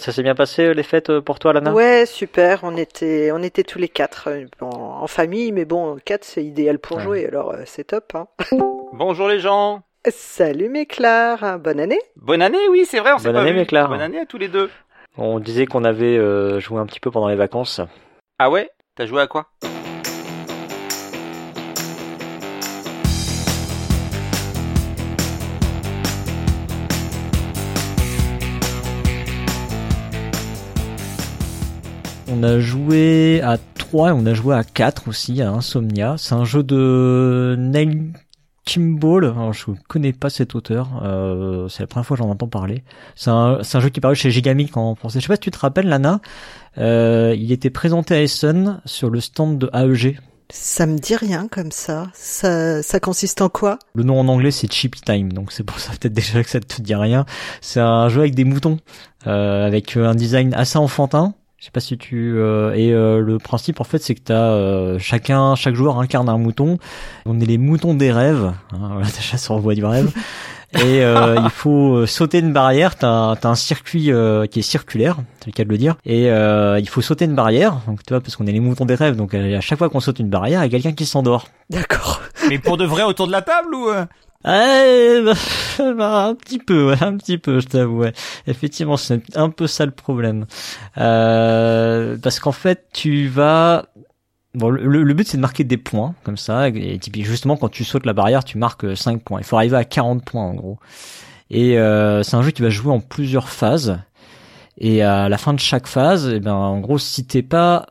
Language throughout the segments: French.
Ça s'est bien passé les fêtes pour toi, Lana? Ouais, super. On était, on était tous les quatre en, famille, mais bon, quatre c'est idéal pour jouer, alors c'est top. Hein. Bonjour les gens. Salut mes Claire, bonne année. Bonne année, oui, c'est vrai, on s'est Bonne année, mes Claire. Bonne année à tous les deux. On disait qu'on avait joué un petit peu pendant les vacances. Ah ouais? T'as joué à quoi? On a joué à 3 et on a joué à 4 aussi, à Insomnia. C'est un jeu de Neil Kimball. Alors, je connais pas cet auteur. Euh, c'est la première fois que j'en entends parler. C'est un, un, jeu qui parut chez Gigamic en français. Je sais pas si tu te rappelles, Lana. Euh, il était présenté à Essen sur le stand de AEG. Ça me dit rien comme ça. Ça, ça consiste en quoi? Le nom en anglais c'est Chippy Time, donc c'est pour ça peut-être déjà que ça te dit rien. C'est un jeu avec des moutons, euh, avec un design assez enfantin. Je sais pas si tu euh, et euh, le principe en fait c'est que t'as euh, chacun chaque joueur incarne un mouton. On est les moutons des rêves. Hein, voilà, ta chasse en du rêve. et euh, il faut sauter une barrière. T'as as un circuit qui est circulaire, c'est le cas de le dire. Et il faut sauter une barrière. Donc tu vois parce qu'on est les moutons des rêves. Donc à chaque fois qu'on saute une barrière, il y a quelqu'un qui s'endort. D'accord. Mais pour de vrai autour de la table ou bah, un petit peu, ouais, un petit peu, je t'avoue. Ouais. Effectivement, c'est un peu ça le problème. Euh, parce qu'en fait, tu vas... Bon, le, but, c'est de marquer des points, comme ça. Et justement, quand tu sautes la barrière, tu marques 5 points. Il faut arriver à 40 points, en gros. Et euh, c'est un jeu qui va jouer en plusieurs phases. Et à la fin de chaque phase, eh ben, en gros, si t'es pas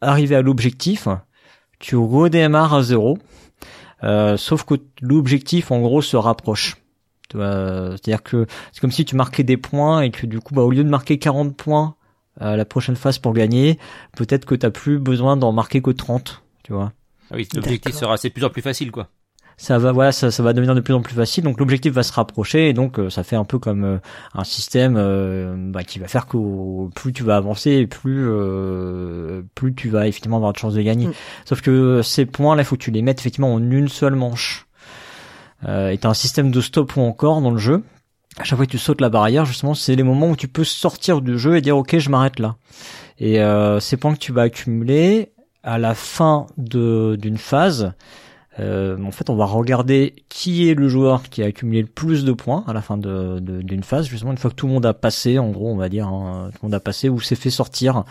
arrivé à l'objectif, tu redémarres à zéro euh, sauf que l'objectif en gros se rapproche. C'est-à-dire que c'est comme si tu marquais des points et que du coup, bah, au lieu de marquer 40 points à la prochaine phase pour gagner, peut-être que t'as plus besoin d'en marquer que 30, tu vois. Ah oui, l'objectif sera c'est plus en plus facile quoi ça va voilà ça, ça va devenir de plus en plus facile. Donc l'objectif va se rapprocher et donc euh, ça fait un peu comme euh, un système euh, bah, qui va faire que plus tu vas avancer plus plus tu vas effectivement avoir de chances de gagner. Mm. sauf que ces points là il faut que tu les mettes effectivement en une seule manche. Et t'as un système de stop ou encore dans le jeu. À chaque fois que tu sautes la barrière justement c'est les moments où tu peux sortir du jeu et dire ok je m'arrête là. Et ces points que tu vas accumuler à la fin de d'une phase euh, en fait, on va regarder qui est le joueur qui a accumulé le plus de points à la fin d'une de, d'une phase. Justement, une fois que tout le monde a passé, en gros, on va dire, hein, tout le monde a passé ou s'est fait sortir,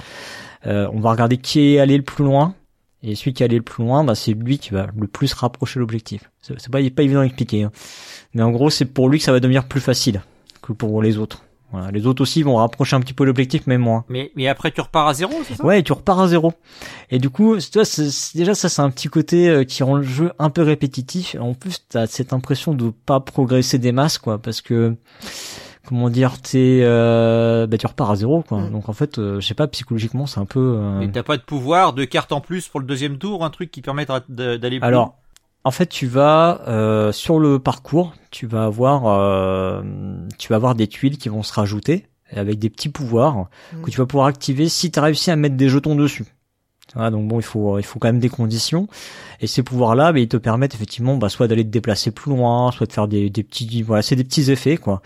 euh, on va regarder qui est allé le plus loin. Et celui qui est allé le plus loin, bah, c'est lui qui va le plus rapprocher l'objectif. C'est pas, pas évident à expliquer. Hein. Mais en gros, c'est pour lui que ça va devenir plus facile que pour les autres. Voilà. Les autres aussi vont rapprocher un petit peu l'objectif, mais moins. Mais, mais après, tu repars à zéro, c'est ça? Ouais, tu repars à zéro. Et du coup, tu vois, déjà ça, c'est un petit côté euh, qui rend le jeu un peu répétitif. En plus, t'as cette impression de pas progresser des masses, quoi, parce que comment dire, t'es, euh, bah, tu repars à zéro, quoi. Mm. Donc en fait, euh, je sais pas, psychologiquement, c'est un peu. Euh... Mais t'as pas de pouvoir, de carte en plus pour le deuxième tour, un truc qui permettra d'aller plus. Alors, en fait, tu vas euh, sur le parcours, tu vas avoir, euh, tu vas avoir des tuiles qui vont se rajouter avec des petits pouvoirs que mm. tu vas pouvoir activer si tu as réussi à mettre des jetons dessus. donc bon, il faut, il faut quand même des conditions. Et ces pouvoirs-là, bah, ils te permettent effectivement, bah, soit d'aller te déplacer plus loin, soit de faire des, des petits, voilà, c'est des petits effets, quoi.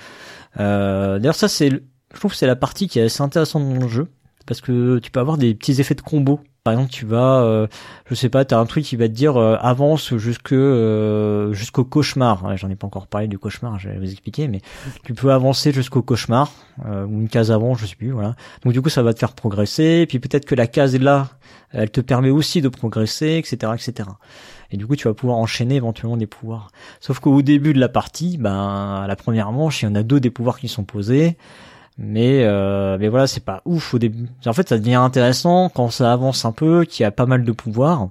Euh, D'ailleurs, ça, c'est, je trouve, que c'est la partie qui est assez intéressante dans le jeu parce que tu peux avoir des petits effets de combo par exemple, tu vas, euh, je sais pas, t'as un truc qui va te dire euh, avance jusque euh, jusqu'au cauchemar. J'en ai pas encore parlé du cauchemar, je vais vous expliquer, mais tu peux avancer jusqu'au cauchemar ou une case avant, je sais plus, voilà. Donc du coup, ça va te faire progresser. Et puis peut-être que la case est là, elle te permet aussi de progresser, etc., etc. Et du coup, tu vas pouvoir enchaîner éventuellement des pouvoirs. Sauf qu'au début de la partie, ben, à la première manche, il y en a deux des pouvoirs qui sont posés mais euh, mais voilà c'est pas ouf au début. En fait ça devient intéressant quand ça avance un peu qu'il y a pas mal de pouvoirs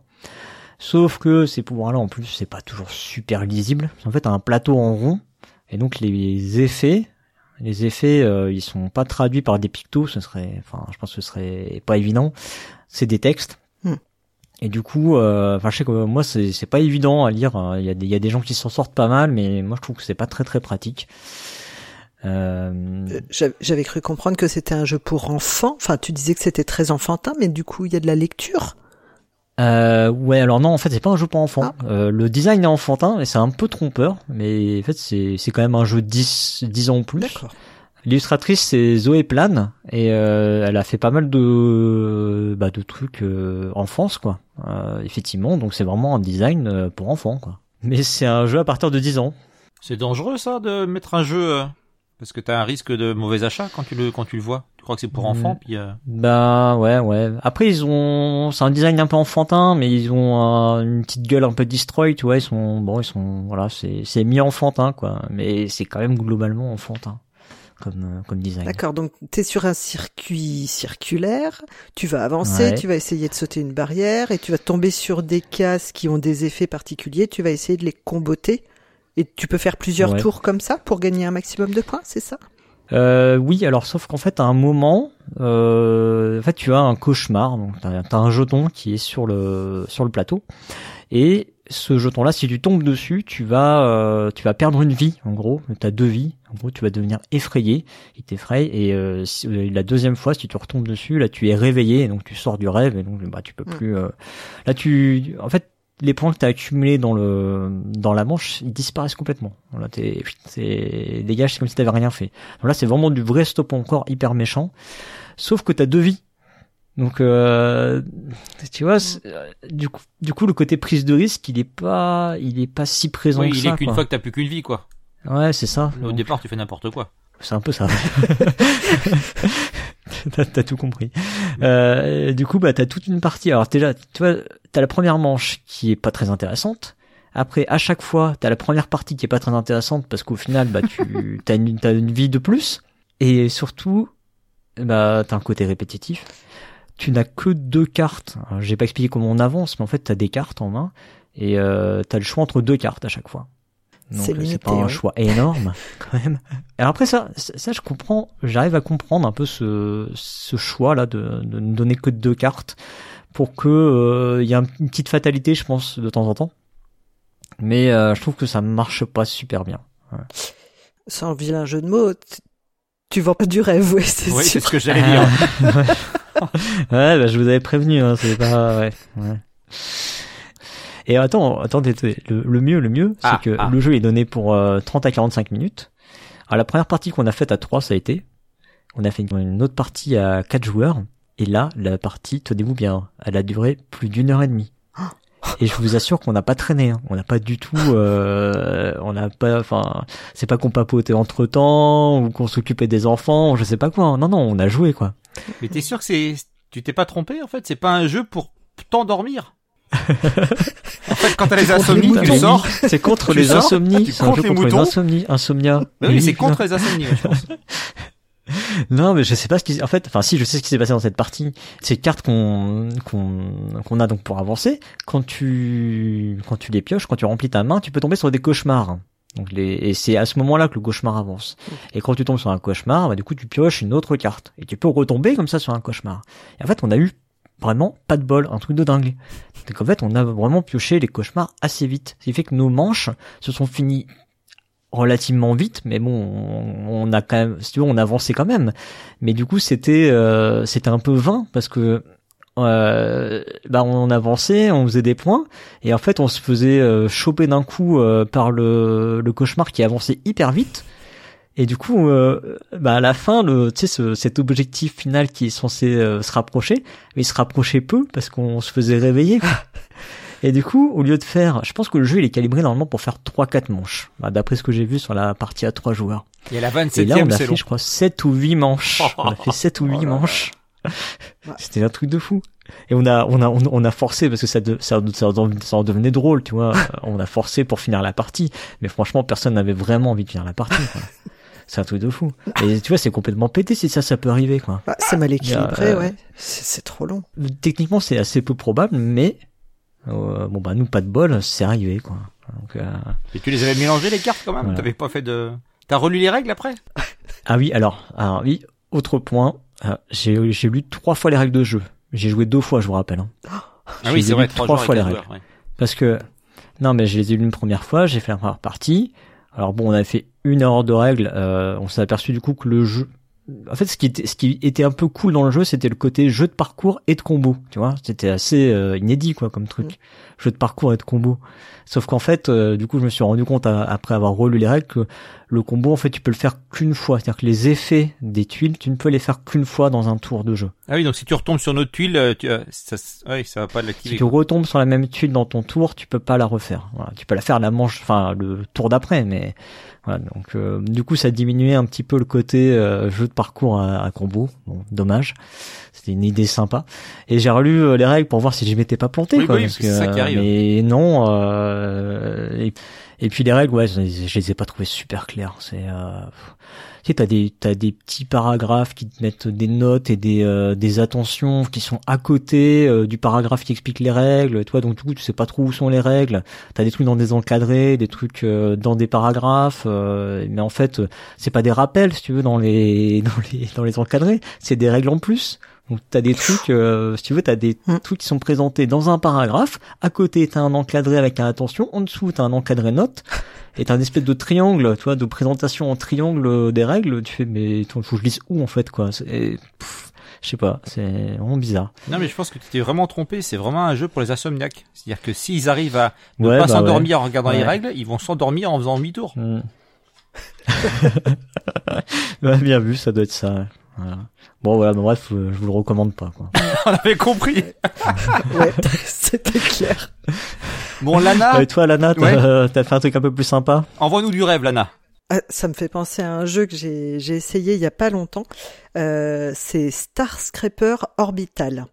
sauf que ces pouvoirs là en plus c'est pas toujours super lisible. En fait un plateau en rond et donc les effets les effets euh, ils sont pas traduits par des pictos ce serait enfin je pense que ce serait pas évident. C'est des textes. Hmm. et du coup euh, enfin je sais que moi c'est c'est pas évident à lire. Il y a des il y a des gens qui s'en sortent pas mal mais moi je trouve que c'est pas très très pratique euh, euh, j'avais cru comprendre que c'était un jeu pour enfants. Enfin, tu disais que c'était très enfantin, mais du coup, il y a de la lecture. Euh, ouais, alors non, en fait, c'est pas un jeu pour enfants. Ah. Euh, le design est enfantin, et c'est un peu trompeur, mais en fait, c'est c'est quand même un jeu 10 10 ans ou plus. D'accord. L'illustratrice c'est Zoé Plane et euh, elle a fait pas mal de bah, de trucs euh, enfance quoi. Euh, effectivement, donc c'est vraiment un design pour enfants quoi. Mais c'est un jeu à partir de 10 ans. C'est dangereux ça de mettre un jeu parce que t'as un risque de mauvais achat quand tu le quand tu le vois. Tu crois que c'est pour enfants mm. puis Bah ouais ouais. Après ils ont c'est un design un peu enfantin mais ils ont une petite gueule un peu destroy, tu vois, ils sont bon, ils sont voilà, c'est c'est mi enfantin quoi, mais c'est quand même globalement enfantin comme, euh, comme design. D'accord, donc tu es sur un circuit circulaire, tu vas avancer, tu vas essayer de sauter une barrière et tu vas tomber sur des cases qui ont des effets particuliers, tu vas essayer de les comboter et tu peux faire plusieurs tours comme ça pour gagner un maximum de points, c'est ça? Euh, oui, alors sauf qu'en fait à un moment, euh, en fait tu as un cauchemar, donc t'as as un jeton qui est sur le sur le plateau et ce jeton-là, si tu tombes dessus, tu vas, euh, tu vas perdre une vie, en gros. Tu as deux vies. En gros, tu vas devenir effrayé. Il t'effraie. Et euh, euh, la deuxième fois, si tu retombes dessus, là, tu es réveillé. donc, tu sors du rêve. Et donc, bah, tu peux mm. plus... là, tu... En fait, les points que tu as accumulés dans le dans la manche, ils disparaissent complètement. Là, t'es, c'est dégage, c'est comme si t'avais rien fait. Donc là, c'est vraiment du vrai stop encore hyper méchant. Sauf que t'as deux vies. Donc, euh, tu vois, euh, du coup, du coup, le côté prise de risque, il est pas, il est pas si présent oui, il est qu'une fois que t'as plus qu'une vie, quoi. Ouais, c'est ça. Au départ, tu fais n'importe quoi. C'est un peu ça. t'as, tout compris. Euh, du coup, bah, t'as toute une partie. Alors déjà, tu vois, t'as la première manche qui est pas très intéressante. Après, à chaque fois, t'as la première partie qui est pas très intéressante parce qu'au final, bah, tu t'as une, t'as une vie de plus. Et surtout, bah, t'as un côté répétitif tu n'as que deux cartes. J'ai pas expliqué comment on avance, mais en fait, tu as des cartes en main et euh, tu as le choix entre deux cartes à chaque fois. Donc c'est pas un choix énorme quand même. Alors après ça, ça je comprends, j'arrive à comprendre un peu ce, ce choix là de, de ne donner que deux cartes pour que euh, il y ait une petite fatalité, je pense, de temps en temps. Mais euh, je trouve que ça marche pas super bien. Ouais. Sans vilain jeu de mots, tu vends pas du rêve, ouais, c'est Oui, c'est ce que j'allais dire. ouais, bah, je vous avais prévenu, hein, c'est pas, ouais, ouais. Et attends, attendez, le, le mieux, le mieux, c'est ah, que ah. le jeu est donné pour 30 euh, à 45 minutes. Alors la première partie qu'on a faite à 3, ça a été, on a fait une autre partie à 4 joueurs, et là, la partie, tenez-vous bien, elle a duré plus d'une heure et demie. Et je vous assure qu'on n'a pas traîné, hein. on n'a pas du tout, euh, on n'a pas, enfin, c'est pas qu'on papotait entre temps ou qu'on s'occupait des enfants, je sais pas quoi. Non, non, on a joué quoi. Mais t'es sûr que c'est, tu t'es pas trompé en fait, c'est pas un jeu pour t'endormir? en fait, quand t'as les insomnies, tu sors. C'est contre les insomnies. C'est un jeu contre les insomnies, insomnia. oui, c'est contre les insomnies, je pense. non, mais je sais pas ce qui, en fait, enfin si, je sais ce qui s'est passé dans cette partie. Ces cartes qu'on qu'on qu'on a donc pour avancer, quand tu quand tu les pioches, quand tu remplis ta main, tu peux tomber sur des cauchemars. Donc les et c'est à ce moment-là que le cauchemar avance. Et quand tu tombes sur un cauchemar, bah du coup tu pioches une autre carte et tu peux retomber comme ça sur un cauchemar. Et en fait, on a eu vraiment pas de bol, un truc de dingue. Donc en fait, on a vraiment pioché les cauchemars assez vite. Ce qui fait que nos manches se sont finies relativement vite, mais bon, on, a quand même, si tu veux, on avançait quand même. Mais du coup, c'était euh, c'était un peu vain parce que euh, bah on avançait, on faisait des points, et en fait, on se faisait euh, choper d'un coup euh, par le, le cauchemar qui avançait hyper vite. Et du coup, bah à la fin, le, tu sais, cet objectif final qui est censé se rapprocher, mais il se rapprochait peu parce qu'on se faisait réveiller. Et du coup, au lieu de faire, je pense que le jeu il est calibré normalement pour faire 3-4 manches, bah, d'après ce que j'ai vu sur la partie à 3 joueurs. Et, la 27 et là, on a fait, je crois, 7 ou 8 manches. on a fait 7 ou 8 manches. C'était un truc de fou. Et on a, on a, on a forcé parce que ça, ça, ça, ça, devenait drôle, tu vois. on a forcé pour finir la partie, mais franchement, personne n'avait vraiment envie de finir la partie. C'est un truc de fou. Et tu vois, c'est complètement pété si ça, ça peut arriver, quoi. Bah, c'est mal équilibré, euh, ouais. C'est trop long. Techniquement, c'est assez peu probable, mais euh, bon bah nous pas de bol, c'est arrivé quoi. Donc, euh... Et tu les avais mélangées les cartes quand même. T'avais pas fait de. T'as relu les règles après Ah oui, alors, alors oui, autre point. Euh, j'ai j'ai lu trois fois les règles de jeu. J'ai joué deux fois, je vous rappelle. Hein. Ah oui, c'est vrai, trois, fois les règles. Parce que non, mais je les ai lues une première fois. J'ai fait la première partie. Alors bon, on a fait une heure de règles. Euh, on s'est aperçu du coup que le jeu en fait, ce qui était, ce qui était un peu cool dans le jeu, c'était le côté jeu de parcours et de combo. Tu vois, c'était assez euh, inédit quoi comme truc, mm. jeu de parcours et de combo. Sauf qu'en fait, euh, du coup, je me suis rendu compte après avoir relu les règles que le combo, en fait, tu peux le faire qu'une fois. C'est-à-dire que les effets des tuiles, tu ne peux les faire qu'une fois dans un tour de jeu. Ah oui, donc si tu retombes sur notre tuile, tu, ça, ouais, ça va pas l'activer. Si tu retombes sur la même tuile dans ton tour, tu peux pas la refaire. Voilà. Tu peux la faire la manche, enfin le tour d'après, mais voilà, donc euh, du coup ça diminuait un petit peu le côté euh, jeu de parcours à, combo. Bon, dommage. C'était une idée sympa. Et j'ai relu euh, les règles pour voir si je m'étais pas planté. Oui, quoi, oui, parce que, ça qui arrive. Mais non. Et, et, puis les règles, ouais, je, les ai pas trouvées super claires. C'est tu sais, t'as des t'as des petits paragraphes qui te mettent des notes et des euh, des attentions qui sont à côté euh, du paragraphe qui explique les règles. Toi, donc du coup, tu sais pas trop où sont les règles. T'as des trucs dans des encadrés, des trucs euh, dans des paragraphes, mais en fait, c'est pas des rappels, si tu veux, dans les dans les dans les encadrés. C'est des règles en plus. Donc t'as des trucs, si tu veux, t'as des mm. trucs qui sont présentés dans un paragraphe. À côté, t'as un encadré avec un attention. En dessous, t'as un encadré note et t'as un espèce de triangle, tu vois, de présentation en triangle des règles. Tu fais, mais faut que je lise où en fait, quoi? je sais pas, c'est vraiment bizarre. Non, mais je pense que tu t'es vraiment trompé. C'est vraiment un jeu pour les insomniaques. C'est-à-dire que s'ils arrivent à ne pas bah s'endormir en regardant les règles, ils vont s'endormir en faisant demi-tour. Mm. bien vu, ça doit être ça. Voilà. Bon voilà, mais bref, je vous le recommande pas. Quoi. On avait compris. ouais, c'était clair. Bon, Lana. Et toi, Lana, t'as fait un truc un peu plus sympa? Envoie-nous du rêve, Lana. Ah, ça me fait penser à un jeu que j'ai essayé il y a pas longtemps. Euh, c'est Star Scraper Orbital.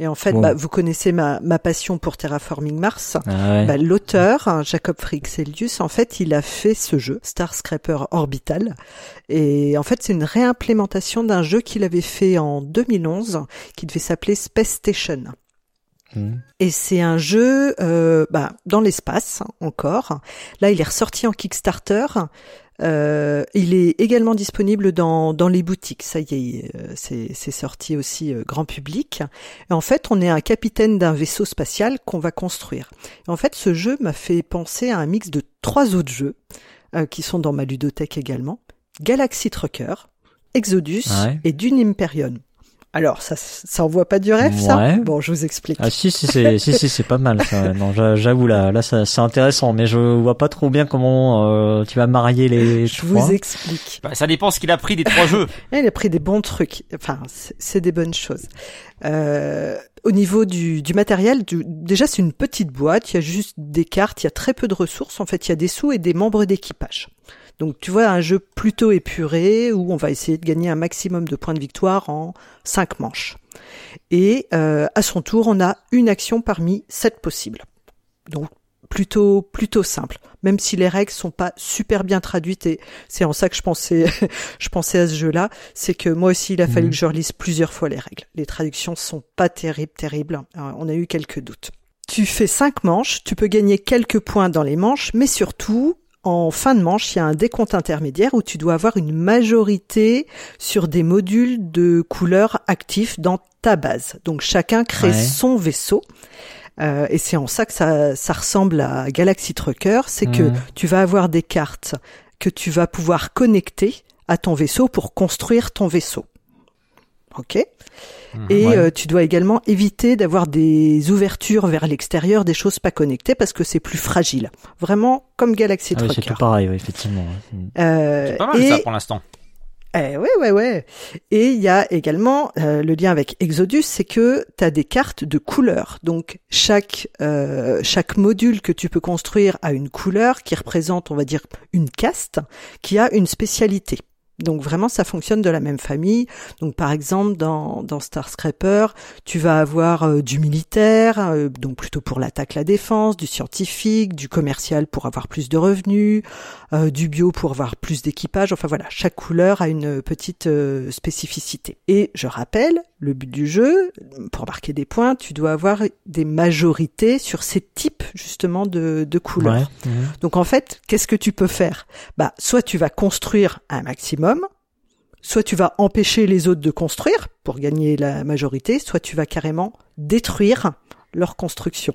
Et en fait, bah, vous connaissez ma, ma passion pour Terraforming Mars. Ah bah, L'auteur, hein, Jacob Frixelius, en fait, il a fait ce jeu, Star Scraper Orbital. Et en fait, c'est une réimplémentation d'un jeu qu'il avait fait en 2011, qui devait s'appeler Space Station. Hmm. Et c'est un jeu euh, bah, dans l'espace encore. Là, il est ressorti en Kickstarter. Euh, il est également disponible dans, dans les boutiques. Ça y est, euh, c'est sorti aussi euh, grand public. Et en fait, on est un capitaine d'un vaisseau spatial qu'on va construire. Et en fait, ce jeu m'a fait penser à un mix de trois autres jeux qui sont dans ma ludothèque également. Galaxy Trucker, Exodus et Dune Imperium. Alors, ça, ça envoie pas du rêve, ça? Bon, je vous explique. Ah si, si, c'est, si, si, c'est pas mal. Ça. Non, j'avoue là, là, c'est intéressant, mais je vois pas trop bien comment euh, tu vas marier les. Je vous explique. Bah, ça dépend ce qu'il a pris des trois jeux. Il a pris des bons trucs. Enfin, c'est des bonnes choses. Euh, au niveau du, du matériel, du, déjà c'est une petite boîte. Il y a juste des cartes. Il y a très peu de ressources. En fait, il y a des sous et des membres d'équipage. Donc tu vois un jeu plutôt épuré où on va essayer de gagner un maximum de points de victoire en cinq manches. Et euh, à son tour, on a une action parmi sept possibles. Donc plutôt plutôt simple, même si les règles sont pas super bien traduites et c'est en ça que je pensais je pensais à ce jeu-là, c'est que moi aussi il a fallu mhm. que je relise plusieurs fois les règles. Les traductions sont pas terribles terribles, euh, on a eu quelques doutes. Tu fais cinq manches, tu peux gagner quelques points dans les manches, mais surtout en fin de manche, il y a un décompte intermédiaire où tu dois avoir une majorité sur des modules de couleurs actifs dans ta base. Donc chacun crée son vaisseau. Euh, et c'est en ça que ça, ça ressemble à Galaxy Trucker, c'est que tu vas avoir des cartes que tu vas pouvoir connecter à ton vaisseau pour construire ton vaisseau. Ok? Mhm. Et euh, tu dois également éviter d'avoir des ouvertures vers l'extérieur, des choses pas connectées, parce que c'est plus fragile. Vraiment comme Galaxy ah Trucker. c'est pareil, effectivement. Euh, c'est pas mal ça pour l'instant. Eh, ouais, ouais, ouais. Et il y a également euh, le lien avec Exodus, c'est que tu as des cartes de couleurs. Donc chaque euh, chaque module que tu peux construire a une couleur qui représente, on va dire, une caste qui a une spécialité. Donc vraiment, ça fonctionne de la même famille. Donc par exemple, dans, dans Star tu vas avoir euh, du militaire, euh, donc plutôt pour l'attaque, la défense, du scientifique, du commercial pour avoir plus de revenus, euh, du bio pour avoir plus d'équipage. Enfin voilà, chaque couleur a une petite spécificité. Et je rappelle, le but du jeu, pour marquer des points, tu dois avoir des majorités sur ces types justement de, de couleurs. Donc en fait, qu'est-ce que tu peux faire? Bah, soit tu vas construire un maximum, soit tu vas empêcher les autres de construire pour gagner la majorité, soit tu vas carrément détruire leur construction.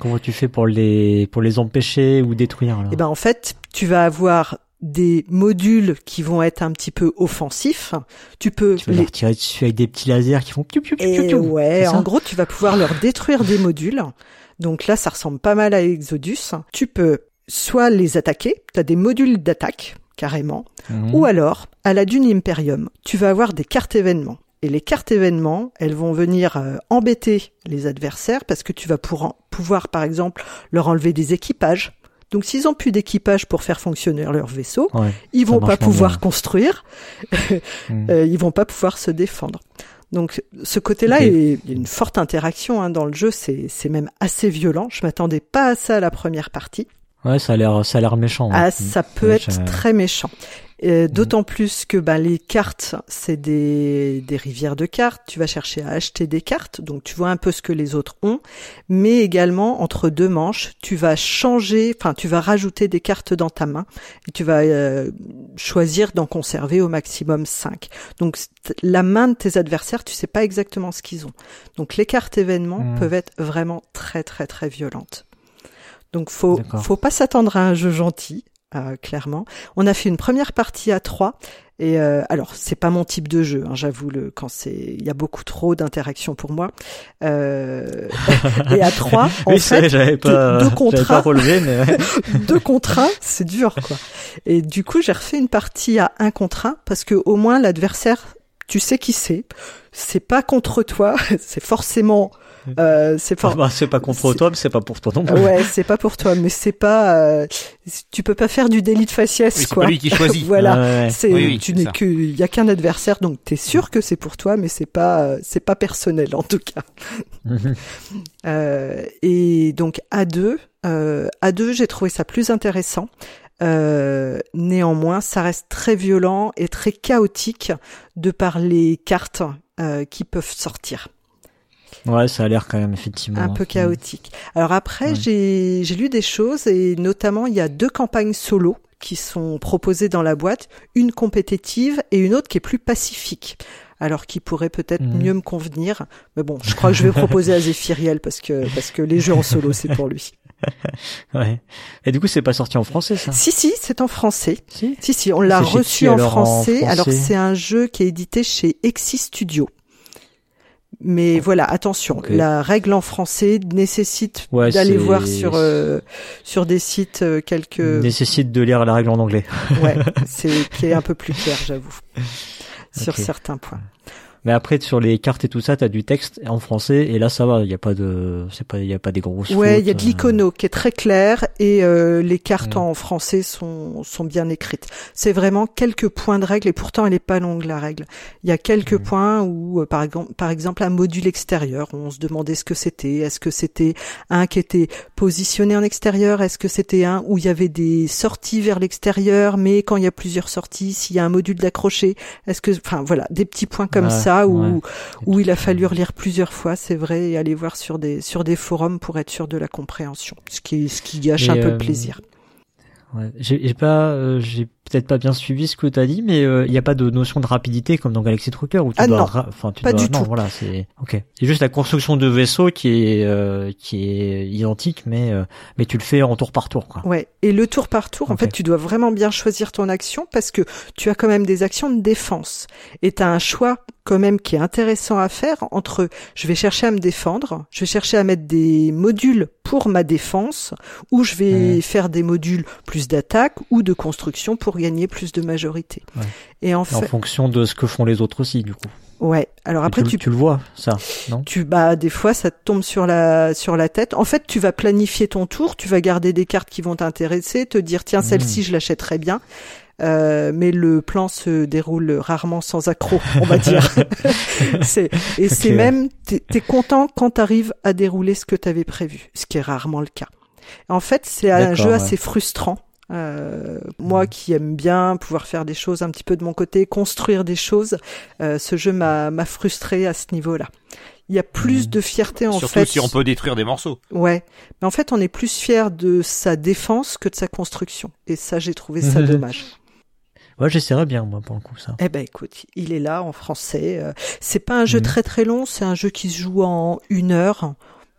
Comment tu fais pour les pour les empêcher ou détruire Eh ben en fait, tu vas avoir des modules qui vont être un petit peu offensifs. Tu peux tu les tirer dessus avec des petits lasers qui font piou piou piou piou. Ouais, en gros, tu vas pouvoir leur détruire des modules. Donc là, ça ressemble pas mal à Exodus. Tu peux soit les attaquer, tu as des modules d'attaque carrément, mhm. ou alors à la dune Imperium, tu vas avoir des cartes événements. Et les cartes événements, elles vont venir euh, embêter les adversaires parce que tu vas pouvoir, par exemple, leur enlever des équipages. Donc s'ils ont plus d'équipage pour faire fonctionner leur vaisseau, ils vont pas pouvoir construire, hmm. euh, ils vont pas pouvoir se défendre. Donc ce côté-là, il y a une forte interaction hein, dans le jeu, c'est même assez violent. Je m'attendais pas à ça à la première partie. Ouais, ça a l'air, ça a l'air méchant. Ah, mm. ça peut être très méchant. Mm. D'autant plus que ben, les cartes, c'est des, des rivières de cartes. Tu vas chercher à acheter des cartes, donc tu vois un peu ce que les autres ont. Mais également, entre deux manches, tu vas changer, enfin, tu vas rajouter des cartes dans ta main et tu vas euh, choisir d'en conserver au maximum 5. Donc, la main de tes adversaires, tu sais pas exactement ce qu'ils ont. Donc, les cartes événements mm. peuvent être vraiment très, très, très violentes. Donc faut faut pas s'attendre à un jeu gentil, euh, clairement. On a fait une première partie à trois et euh, alors c'est pas mon type de jeu, hein, j'avoue le quand c'est il y a beaucoup trop d'interactions pour moi. Euh, et à trois, en fait, j'avais pas, deux contrats, mais deux contrats, c'est dur quoi. Et du coup j'ai refait une partie à un contrat parce que au moins l'adversaire, tu sais qui c'est. C'est pas contre toi, c'est forcément euh, c'est pas. Ah bah, c'est pas contre toi, mais c'est pas pour toi non plus. Ouais, c'est pas pour toi, mais c'est pas. Euh, tu peux pas faire du délit de faciès, oui, quoi. C'est pas lui qui choisit. voilà. C'est. tu n'es que. Il y a qu'un adversaire, donc t'es sûr que c'est pour toi, mais c'est pas. C'est pas personnel en tout cas. euh, et donc à deux, euh, à deux, j'ai trouvé ça plus intéressant. Euh, néanmoins, ça reste très violent et très chaotique de par les cartes euh, qui peuvent sortir. Ouais, ça a l'air quand même effectivement un peu chaotique. Alors après, j'ai j'ai lu des choses et notamment il y a deux campagnes solo qui sont proposées dans la boîte, une compétitive et une autre qui est plus pacifique. Alors qui pourrait peut-être mhm. mieux me convenir, mais bon, je crois que je vais proposer à Zéphiriel parce que parce que les jeux en solo c'est pour lui. ouais. Et du coup, c'est pas sorti en français, ça? Si, si, c'est en français. Si, si, si on l'a reçu en français. Alors, c'est un jeu qui est édité chez Exi Studio. Mais voilà, attention, la règle en français nécessite d'aller voir sur euh, sur des sites euh, quelques nécessite de lire la règle en anglais. ouais, c'est qui est un peu plus clair, j'avoue, sur certains points. Mais après sur les cartes et tout ça, t'as du texte en français et là ça va, il y a pas de, c'est pas, il y a pas des grosses. Ouais, il y a de euh. l'icono qui est très clair et euh, les cartes mm. en français sont sont bien écrites. C'est vraiment quelques points de règle et pourtant elle est pas longue la règle. Il y a quelques mm. points où euh, par exemple par exemple un module extérieur, on se demandait ce que c'était. Est-ce que c'était un qui était positionné en extérieur Est-ce que c'était un où il y avait des sorties vers l'extérieur, mais quand il y a plusieurs sorties, s'il y a un module d'accroché, est-ce que, enfin voilà, des petits points comme ça où, où il a fallu relire plusieurs fois, c'est vrai, et aller voir sur des, sur des forums pour être sûr de la compréhension, ce qui, ce qui gâche un peu de euh, plaisir. Ouais, j'ai pas, euh, j'ai peut-être pas bien suivi ce que tu as dit, mais il euh, n'y a pas de notion de rapidité comme dans Galaxy Trooper où tu ah dois, enfin tu pas dois, du non, tout. voilà, c'est ok. C'est juste la construction de vaisseau qui est euh, qui est identique, mais mais tu le fais en tour par tour. Quoi. Ouais. Et le tour par tour, en fait, tu dois vraiment bien choisir ton action parce que tu as quand même des actions de défense et tu as un choix quand même qui est intéressant à faire entre je vais chercher à me défendre, je vais chercher à mettre des modules pour ma défense, ou je vais faire des modules plus d'attaque ou de construction pour gagner plus de majorité. Et en, fait, en fonction de ce que font les autres aussi, du coup. Ouais. Alors après, tu, tu, le vois, ça, non? Tu bah des fois ça te tombe sur la sur la tête. En fait, tu vas planifier ton tour, tu vas garder des cartes qui vont t'intéresser, te dire tiens celle-ci hmm. je l'achèterai bien. Euh, mais le plan se déroule rarement sans accroc, on va dire. c'est, et c'est même, t'es, es content quand t'arrives à dérouler ce que t'avais prévu, ce qui est rarement le cas. En fait, c'est un jeu assez frustrant. Euh, moi qui aime bien pouvoir faire des choses un petit peu de mon côté, construire des choses, euh, ce jeu m'a, m'a frustré à ce niveau-là. Il y a plus mmh. de fierté en fait. Surtout si on peut détruire des morceaux. Ouais, mais en fait on est plus fier de sa défense que de sa construction. Et ça j'ai trouvé ça dommage. Ouais, j'essaierai bien, moi, pour le coup, ça. Eh ben, écoute, il est là en français. Euh, c'est pas un jeu mhm. très très long, c'est un jeu qui se joue en une heure.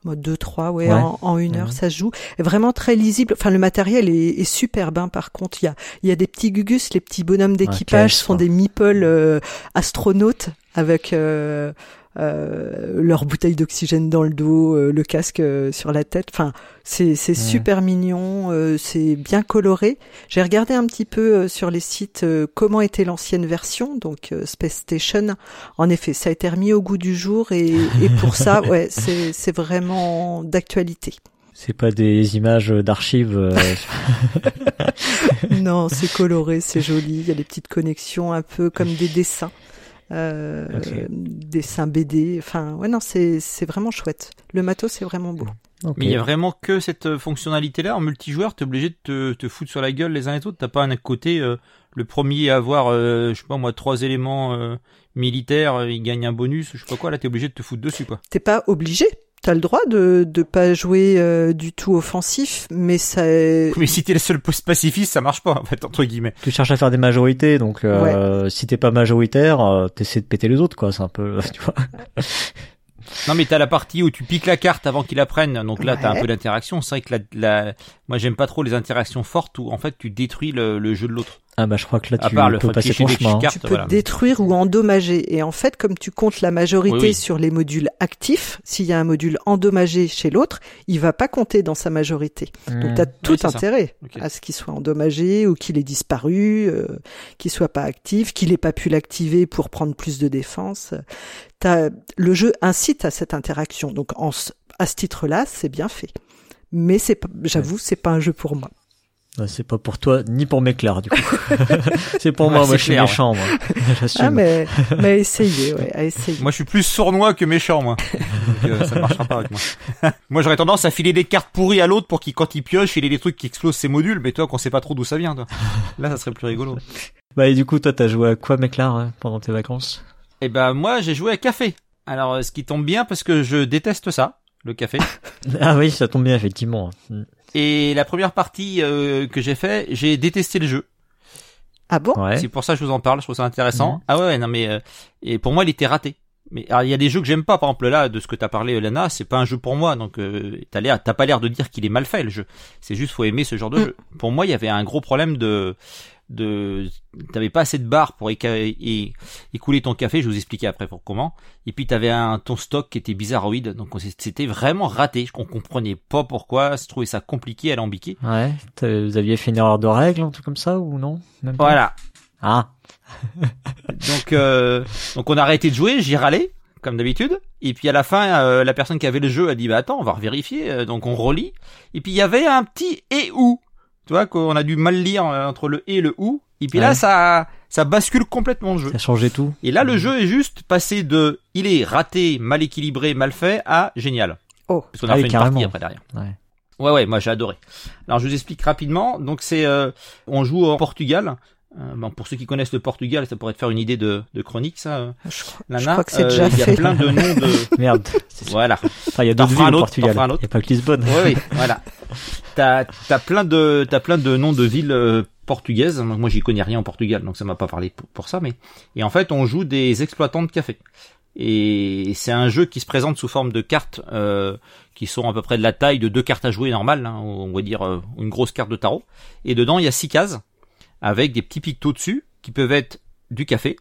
deux trois ouais, En, en, une heure ça se joue vraiment très lisible enfin le matériel est, est superbe hein, par contre il y a il y a des petits gugus les petits bonhommes d'équipage sont des meeples euh, astronautes avec euh, leur bouteille d'oxygène dans le dos, euh, le casque euh, sur la tête. Enfin, c'est c'est super mignon, c'est bien coloré. J'ai regardé un petit peu sur les sites comment était l'ancienne version, donc Space Station. En effet, ça a été remis au goût du jour et, et pour ça, ouais, c'est c'est vraiment d'actualité. C'est pas des images d'archives. non, c'est coloré, c'est joli. Il y a des petites connexions, un peu comme des dessins euh, dessins BD. Enfin, ouais, non, c'est c'est vraiment chouette. Le matos, c'est vraiment beau. Mais il y a vraiment que cette euh, fonctionnalité-là en multijoueur. T'es obligé de te, te foutre sur la gueule les uns et les autres. T'as pas un côté euh, le premier à avoir, euh, je sais pas moi, trois éléments militaires, il gagne un bonus, je sais pas quoi. Là, t'es obligé de te foutre dessus, quoi. T'es pas obligé. T'as le droit de de pas jouer euh, du tout offensif, mais ça. Mais si t'es le seul pacifiste, ça marche pas en fait entre guillemets. Tu cherches à faire des majorités, donc euh, si t'es pas majoritaire, euh, t'essaies de péter les autres quoi. C'est un peu, tu vois. Non mais t'as la partie où tu piques la carte avant qu'il la prenne, donc là t'as un peu d'interaction. C'est vrai que la, la... moi j'aime pas trop les interactions fortes où en fait tu détruis le, le jeu de l'autre. Ah bah je crois que là tu peux passer ton chemin. tu peux détruire ou endommager. Et en fait, comme tu comptes la majorité sur les modules actifs, s'il y a un module endommagé chez l'autre, il va pas compter dans sa majorité. Donc tu as hmm. tout intérêt à ce qu'il soit endommagé ou qu'il ait disparu, euh, qu'il soit pas actif, qu'il ait pas pu l'activer pour prendre plus de défense. As, le jeu incite à cette interaction. Donc en, à ce titre-là, c'est bien fait. Mais c'est, j'avoue, c'est pas un jeu pour moi. C'est pas pour toi ni pour Méclar du coup. c'est pour moi, moi je suis méchant moi. ah mais mais essayez, ouais, à essayer. Moi je suis plus sournois que méchant moi. Donc, euh, ça marchera pas avec moi. moi j'aurais tendance à filer des cartes pourries à l'autre pour qu'il quand il pioche, il ait des trucs qui explosent ses modules, mais toi qu'on sait pas trop d'où ça vient toi. Là ça serait plus rigolo. Bah et du coup toi t'as joué à quoi Méclar hein, pendant tes vacances? Eh ben moi j'ai joué à café. Alors euh, ce qui tombe bien parce que je déteste ça, le café. ah oui, ça tombe bien effectivement. Et la première partie euh, que j'ai fait, j'ai détesté le jeu. Ah bon C'est pour ça que je vous en parle, je trouve ça intéressant. Mhm. Ah ouais, non mais euh, et pour moi il était raté. Mais il y a des jeux que j'aime pas, par exemple là de ce que t'as parlé, Lana, c'est pas un jeu pour moi, donc euh, t'as l'air, t'as pas l'air de dire qu'il est mal fait le jeu. C'est juste faut aimer ce genre de mm. jeu. Pour moi, il y avait un gros problème de de t'avais pas assez de barres pour écouler ton café je vous expliquer après pour comment. Et puis t'avais un ton stock qui était bizarroïde donc c'était vraiment raté. On comprenait pas pourquoi je trouvais ça compliqué à l'ambiquer ouais vous aviez fait une erreur de règle un truc comme ça ou non? Voilà. Ah. Donc euh, donc on a arrêté de jouer j'y râlais comme d'habitude. Et puis à la fin, euh, la personne qui avait le jeu a dit bah attends, on va vérifier. Euh, donc on relit. Et puis il y avait un petit et ou tu vois qu'on a dû mal lire euh, entre le et le ou. Et puis là, ça, ça bascule complètement le jeu. Ça a changé tout. Et là, le jeu est juste passé de il est raté, mal équilibré, mal fait à génial. Oh. Parce qu'on a ah fait une partie après derrière. Ouais. Ouais, ouais, moi j'ai adoré. Alors je vous explique rapidement. Donc c'est, euh, on joue en Portugal. Euh, bon, pour ceux qui connaissent le Portugal, ça pourrait te faire une idée de, de chronique, ça. Euh, je, Lana, je crois que c'est déjà Il y a plein de noms de. Merde. Voilà. Enfin, il y a d'autres villes au Portugal. Il n'y a pas que Lisbonne. Oui, oui, voilà. T'as as plein de t'as plein de noms de villes euh, portugaises. Moi, j'y connais rien en Portugal, donc ça m'a pas parlé pour, ça. Mais et en fait, on joue des exploitants de café. Et c'est un jeu qui se présente sous forme de cartes euh, qui sont à peu près de la taille de deux cartes à jouer normales, hein, on va dire euh, une grosse carte de tarot. Et dedans, il y a six cases avec des petits pictos dessus qui peuvent être du café,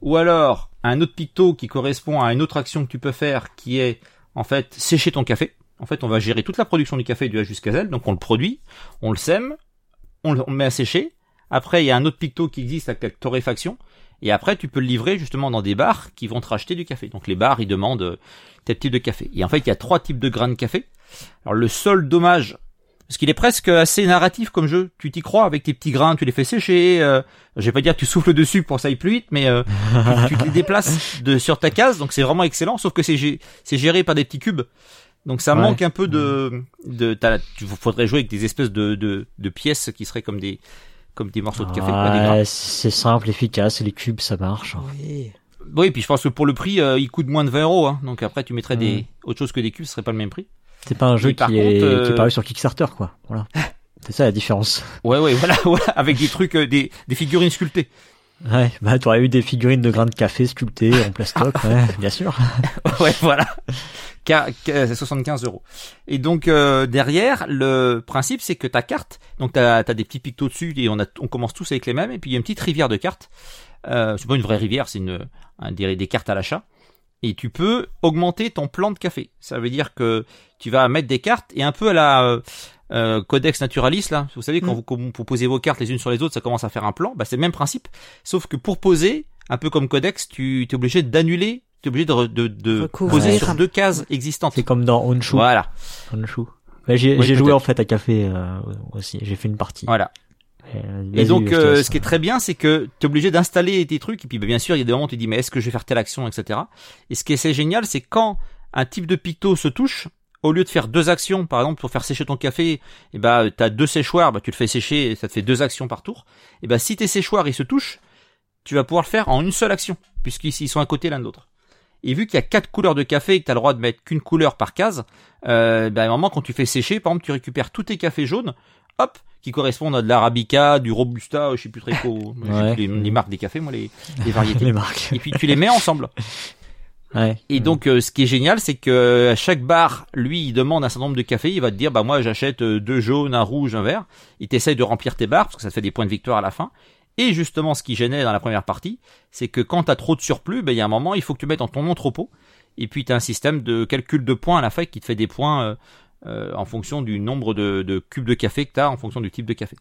ou alors un autre picto qui correspond à une autre action que tu peux faire qui est en fait sécher ton café. En fait, on va gérer toute la production du café du A jusqu'à Z. Donc on le produit, on le sème, on le met à sécher. Après, il y a un autre picto qui existe avec la torréfaction. Et après, tu peux le livrer justement dans des bars qui vont te racheter du café. Donc les bars, ils demandent euh, tel type de café. Et en fait, il y a trois types de grains de café. Alors le seul dommage, parce qu'il est presque assez narratif comme jeu. Tu t'y crois avec tes petits grains, tu les fais sécher. Euh, je vais pas dire que tu souffles dessus pour que ça aille plus vite, mais euh, tu, te les déplaces de sur ta case, donc c'est vraiment excellent. Sauf que c'est c'est géré par des petits cubes. Donc ça manque un peu de de tu faudrait jouer avec des espèces de, de de pièces qui seraient comme des comme des morceaux de café. Ouais, c'est simple, efficace, les cubes ça marche. Oui. Oui, puis je pense que pour le prix, euh, il coûte moins de 20 euros. Hein. Donc après, tu mettrais des autre chose que des cubes, ce serait pas le même prix. C'est pas un jeu qui est qui est paru sur Kickstarter, quoi. Voilà. C'est ça la différence. Ouais, ouais, voilà, voilà avec des trucs, euh, des, des figurines sculptées. Ouais, bah t'aurais eu des figurines de grains de café sculptées en plastoc, ouais, bien sûr. ouais, voilà 75 euros. Et donc euh, derrière, le principe c'est que ta carte, donc t'as as des petits pictos dessus et on a, on commence tous avec les mêmes. Et puis il y a une petite rivière de cartes. Euh, c'est pas une vraie rivière, c'est une un, des, des cartes à l'achat. Et tu peux augmenter ton plan de café. Ça veut dire que tu vas mettre des cartes et un peu à la euh, euh Codex Naturalis là. Vous savez quand, mm. vous, posez vos cartes les unes sur les autres, ça commence à faire un plan. Bah c'est le même principe, sauf que pour poser, un peu comme Codex, tu es obligé d'annuler tu es obligé de, de, de poser sur deux cases existantes. C'est comme dans Onshu. Voilà. Onshu. Bah, j'ai j'ai joué en fait à café euh, aussi. J'ai fait une partie. Voilà. Et, donc, euh, ce qui est très bien, c'est que tu es obligé d'installer tes trucs. Et puis, bah, bien sûr, il y a des moments où tu dis, mais est-ce que je vais faire telle action, etc. Et ce qui est assez génial, c'est quand un type de picto se touche, au lieu de faire deux actions, par exemple, pour faire sécher ton café, et eh bah, tu as deux séchoirs, bah, tu le fais sécher, et ça te fait deux actions par tour. Et bah, si tes séchoirs, ils se touchent, tu vas pouvoir le faire en une seule action, puisqu'ils sont à côté l'un de l'autre. Et vu qu'il y a quatre couleurs de café et que tu as le droit de mettre qu'une couleur par case, euh, ben, à un moment quand tu fais sécher, par exemple, tu récupères tous tes cafés jaunes, hop, qui correspondent à de l'arabica, du robusta, je sais plus très trop, les, marques des cafés, moi les, les variétés. les marques. Et puis tu les mets ensemble. Ouais. Et donc, euh, ce qui est génial, c'est que à chaque bar, lui, il demande un certain nombre de cafés. Il va te dire, bah moi, j'achète euh, deux jaunes, un rouge, un vert. Il t'essaye de remplir tes bars parce que ça te fait des points de victoire à la fin. Et justement, ce qui gênait dans la première partie, c'est que quand tu as trop de surplus, ben, il y a un moment, il faut que tu mettes dans ton entrepôt. Et puis, tu as un système de calcul de points à la fin qui te fait des points euh, euh, en fonction du nombre de, cubes de café que tu as, en fonction du type de café.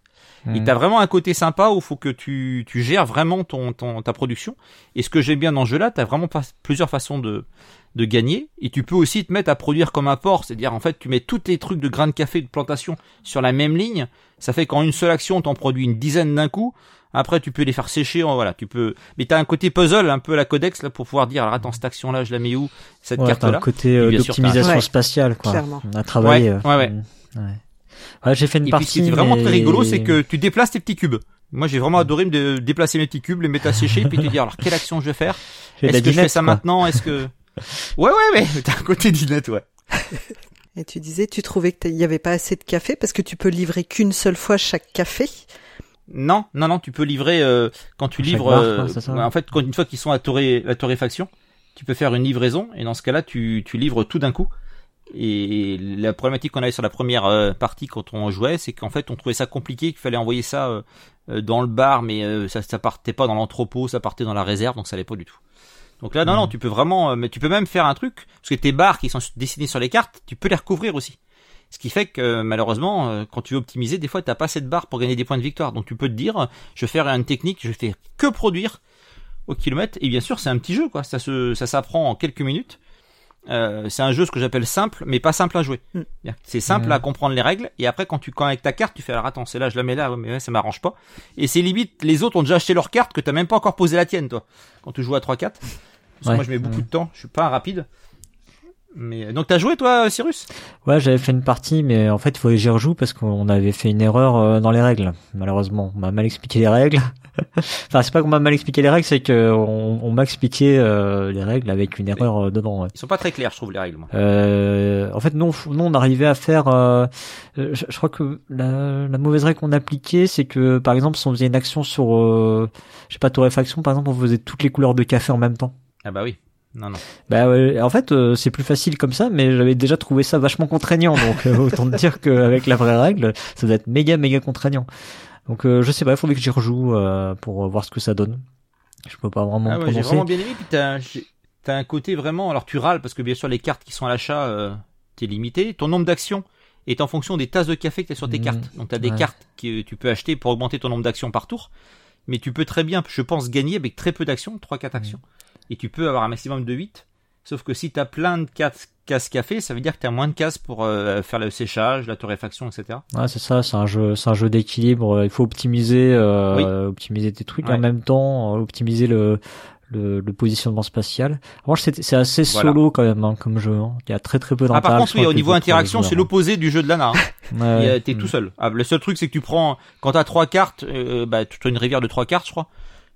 Et Et mmh. tu as vraiment un côté sympa où il faut que tu, tu gères vraiment ton, ton, ta production. Et ce que j'aime bien dans ce jeu-là, tu as vraiment pas, plusieurs façons de, de gagner. Et tu peux aussi te mettre à produire comme un port. C'est-à-dire, en fait, tu mets tous les trucs de grains de café de plantation sur la même ligne. Ça fait qu'en une seule action, t'en produis une dizaine d'un coup. Après, tu peux les faire sécher, voilà, tu peux. Mais t'as un côté puzzle, un peu la codex là, pour pouvoir dire, alors attends, cette action-là, je la mets où Cette carte-là. un côté euh, d'optimisation spatiale, quoi. Clairement. On a travaillé. Ouais, ouais. ouais. ouais. j'ai fait une Et partie. Puis, ce qui est vraiment très rigolo, c'est que tu déplaces tes petits cubes. Moi, j'ai vraiment adoré me déplacer mes petits cubes, les mettre à sécher, puis te dire, alors quelle action je vais faire? Est-ce que je fais ça maintenant? Est-ce que Ouais, ouais, ouais. T'as un côté dinette, ouais. Et tu disais, tu trouvais qu'il n'y avait pas assez de café parce que tu peux livrer qu'une seule fois chaque café? Non, non, non, tu peux livrer euh, quand tu livres. Euh, en fait, quand une fois qu'ils sont à la torréfaction, tu peux faire une livraison et dans ce cas-là, tu, tu livres tout d'un coup. Et la problématique qu'on avait sur la première euh, partie quand on jouait, c'est qu'en fait, on trouvait ça compliqué, qu'il fallait envoyer ça dans le bar, mais ça, ça partait pas dans l'entrepôt, ça partait dans la réserve, donc ça allait pas du tout. Donc là, non, non, tu peux vraiment, mais tu peux même faire un truc, parce que tes barres qui sont dessinés sur les cartes, tu peux les recouvrir aussi. Ce qui fait que malheureusement, euh, quand tu veux optimiser, des fois, t'as pas assez de barres pour gagner des points de victoire. Donc tu peux te dire, je vais faire une technique, je fais que produire au kilomètre. Et bien sûr, c'est un petit jeu, quoi. Ça se, ça s'apprend en quelques minutes. Euh, c'est un jeu ce que j'appelle simple, mais pas simple à jouer. Mm. C'est simple à comprendre les règles, et après quand tu quand avec ta carte, tu fais alors attends, c'est là, je la mets là, mais ouais, ça m'arrange pas. Et c'est limite, les autres ont déjà acheté leur carte que t'as même pas encore posé la tienne, toi. Quand tu joues à 3-4. Moi je mets beaucoup de temps, je suis pas rapide. Mais donc t'as joué toi, Cyrus? Ouais, j'avais fait une partie, mais en fait il faut que j'y rejoue parce qu'on avait fait une erreur euh, dans les règles. Malheureusement, on m'a mal expliqué les règles. enfin, c'est pas qu'on m'a mal expliqué les règles, c'est que on, m'a expliqué euh, les règles avec une erreur euh, devant. Ils sont pas très clairs, je trouve les règles. Moi. en fait, non, non, on arrivait à faire. Je, je, crois que la, la mauvaise règle qu'on appliquait, c'est que par exemple, si on faisait une action sur, je sais pas, torréfaction, par exemple, on faisait toutes les couleurs de café en même temps. Ah bah oui. Non, non. Bah en fait, euh, c'est plus facile comme ça, mais j'avais déjà trouvé ça vachement contraignant, donc euh, autant te dire qu'avec la vraie règle, ça doit être méga méga contraignant. Donc euh, je sais pas, il faudrait que j'y rejoue pour voir ce que ça donne. Je peux pas vraiment ah ouais, J'ai vraiment bien aimé, puis t'as as un côté vraiment, alors tu râles parce que bien sûr les cartes qui sont à l'achat, t'es limité. Ton nombre d'actions est en fonction des tasses de café que t'as sur tes mmh. cartes. Donc t'as des cartes que tu peux acheter pour augmenter ton nombre d'actions par tour, mais tu peux très bien, je pense, gagner avec très peu d'actions, 3-4 actions et tu peux avoir un maximum de 8. Sauf que si tu as plein de cases café, ça veut dire que tu as moins de cases pour euh, faire le séchage, la torréfaction, etc. Ouais, c'est ça, c'est un jeu, c'est un jeu d'équilibre. Il faut optimiser, euh, optimiser tes trucs en même temps, euh, optimiser le, le, le positionnement spatial. Moi, c'est, c'est assez solo quand même hein, comme jeu. Hein. Il y a très très peu d'interaction. Ah, par contre, oui, au niveau interaction, c'est l'opposé du jeu de Lana. Hein. ouais, T'es tout seul. Ah, le seul truc, c'est que tu prends, quand t'as trois cartes, euh, bah, tu as une rivière de trois cartes, je crois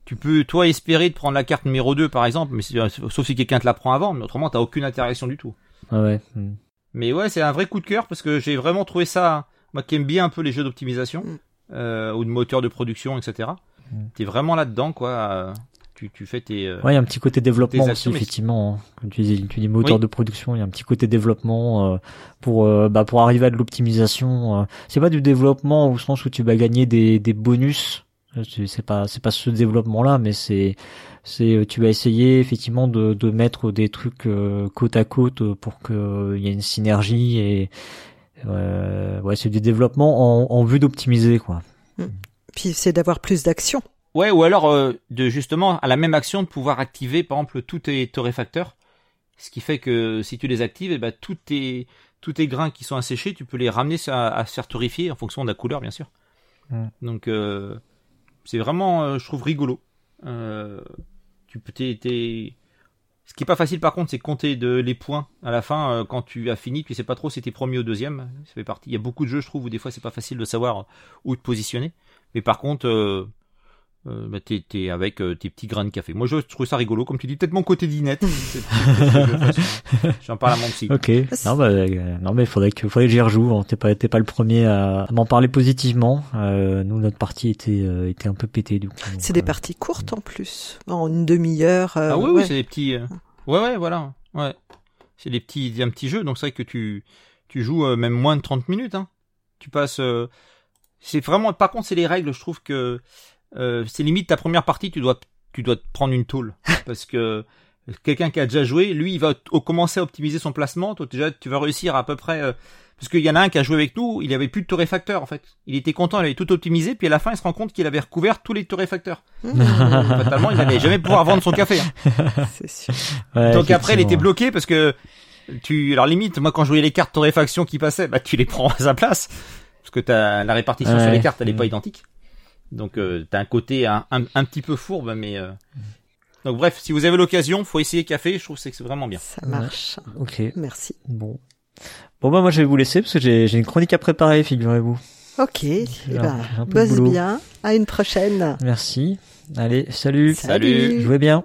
tu peux toi espérer de prendre la carte numéro 2 par exemple, mais euh, sauf si quelqu'un te la prend avant, mais autrement t'as aucune interaction du tout. Ah ouais. Hmm. Mais ouais, c'est un vrai coup de cœur parce que j'ai vraiment trouvé ça, moi qui aime bien un peu les jeux d'optimisation mm. euh, ou de moteur de production, etc. Mm. T'es vraiment là dedans quoi. tu, tu fais tes. Euh, ouais, il y a un petit côté développement aussi, effectivement. Hein. tu dis, tu dis moteur de production, il y a un petit côté développement euh, pour euh, bah, pour arriver à de l'optimisation. c'est pas du développement au sens où tu vas gagner des, des bonus. C'est pas c'est pas ce développement-là, mais c'est c'est tu vas essayer effectivement de, de mettre des trucs côte à côte pour qu'il y ait une synergie et ouais c'est du développement en, en vue d'optimiser quoi. Hmm. Puis c'est d'avoir plus d'action. Ouais, ou alors euh, de justement à la même action de pouvoir activer par exemple tous tes torréfacteurs, ce qui fait que si tu les actives, et eh ben tous tes tous tes grains qui sont asséchés, tu peux les ramener à, à se faire torréfier en fonction de la couleur bien sûr. Donc euh, c'est vraiment, euh, je trouve rigolo. tu peux t'es, Ce qui est pas facile par contre, c'est compter de les points à la fin quand tu as fini. Tu sais pas trop si t'es premier ou deuxième. Ça fait partie. Il y a beaucoup de jeux, je trouve, où des fois c'est pas facile de savoir où te positionner. Mais par contre, euh, bah, t'es, avec euh, tes petits grains de café. Moi, je trouve ça rigolo, comme tu dis, peut-être mon côté dinette. J'en parle à mon psy. Ok. Non, bah, euh, non, mais faudrait que, faudrait que j'y rejoue. Hein. T'es pas, t'es pas le premier à, m'en parler positivement. Euh, nous, notre partie était, euh, était un peu pétée, du coup. C'est des parties courtes en plus, en une demi-heure. ah oui, oui, c'est des petits. Ouais, ouais, voilà. Ouais. C'est des petits, un petit jeu. Donc c'est vrai que tu, tu joues même moins de 30 minutes. Hein. Tu passes. c'est vraiment. Par contre, c'est les règles. Je trouve que euh, c'est limite ta première partie, tu dois tu dois te prendre une tôle parce que quelqu'un qui a déjà joué, lui, il va commencer à optimiser son placement. Toi, déjà, tu vas réussir à peu près. Euh, parce qu'il y en a un qui a joué avec nous, il avait plus de torréfacteur en fait. Il était content, il avait tout optimisé, puis à la fin, il se rend compte qu'il avait recouvert tous les torréfacteurs. Mmh. Fatalement, il n'allait jamais pouvoir vendre son café. Hein. C'est sûr. Donc après, il était bloqué parce que tu, alors limite, moi quand je voyais les cartes torréfaction qui passaient, bah tu les prends à sa place parce que t'as la répartition sur les cartes, elle est pas mmh. identique. Donc euh, t'as un côté un, un, petit peu fourbe, mais euh... donc bref, si vous avez l'occasion, faut essayer café. Je trouve que c'est vraiment bien. Ça marche. Ok. Merci. Bon. Bon bah moi je vais vous laisser parce que j'ai j'ai une chronique à préparer, figurez-vous. Ok. Eh ben, bosse bien. À une prochaine. Merci. Allez, salut. Salut. Jouez bien.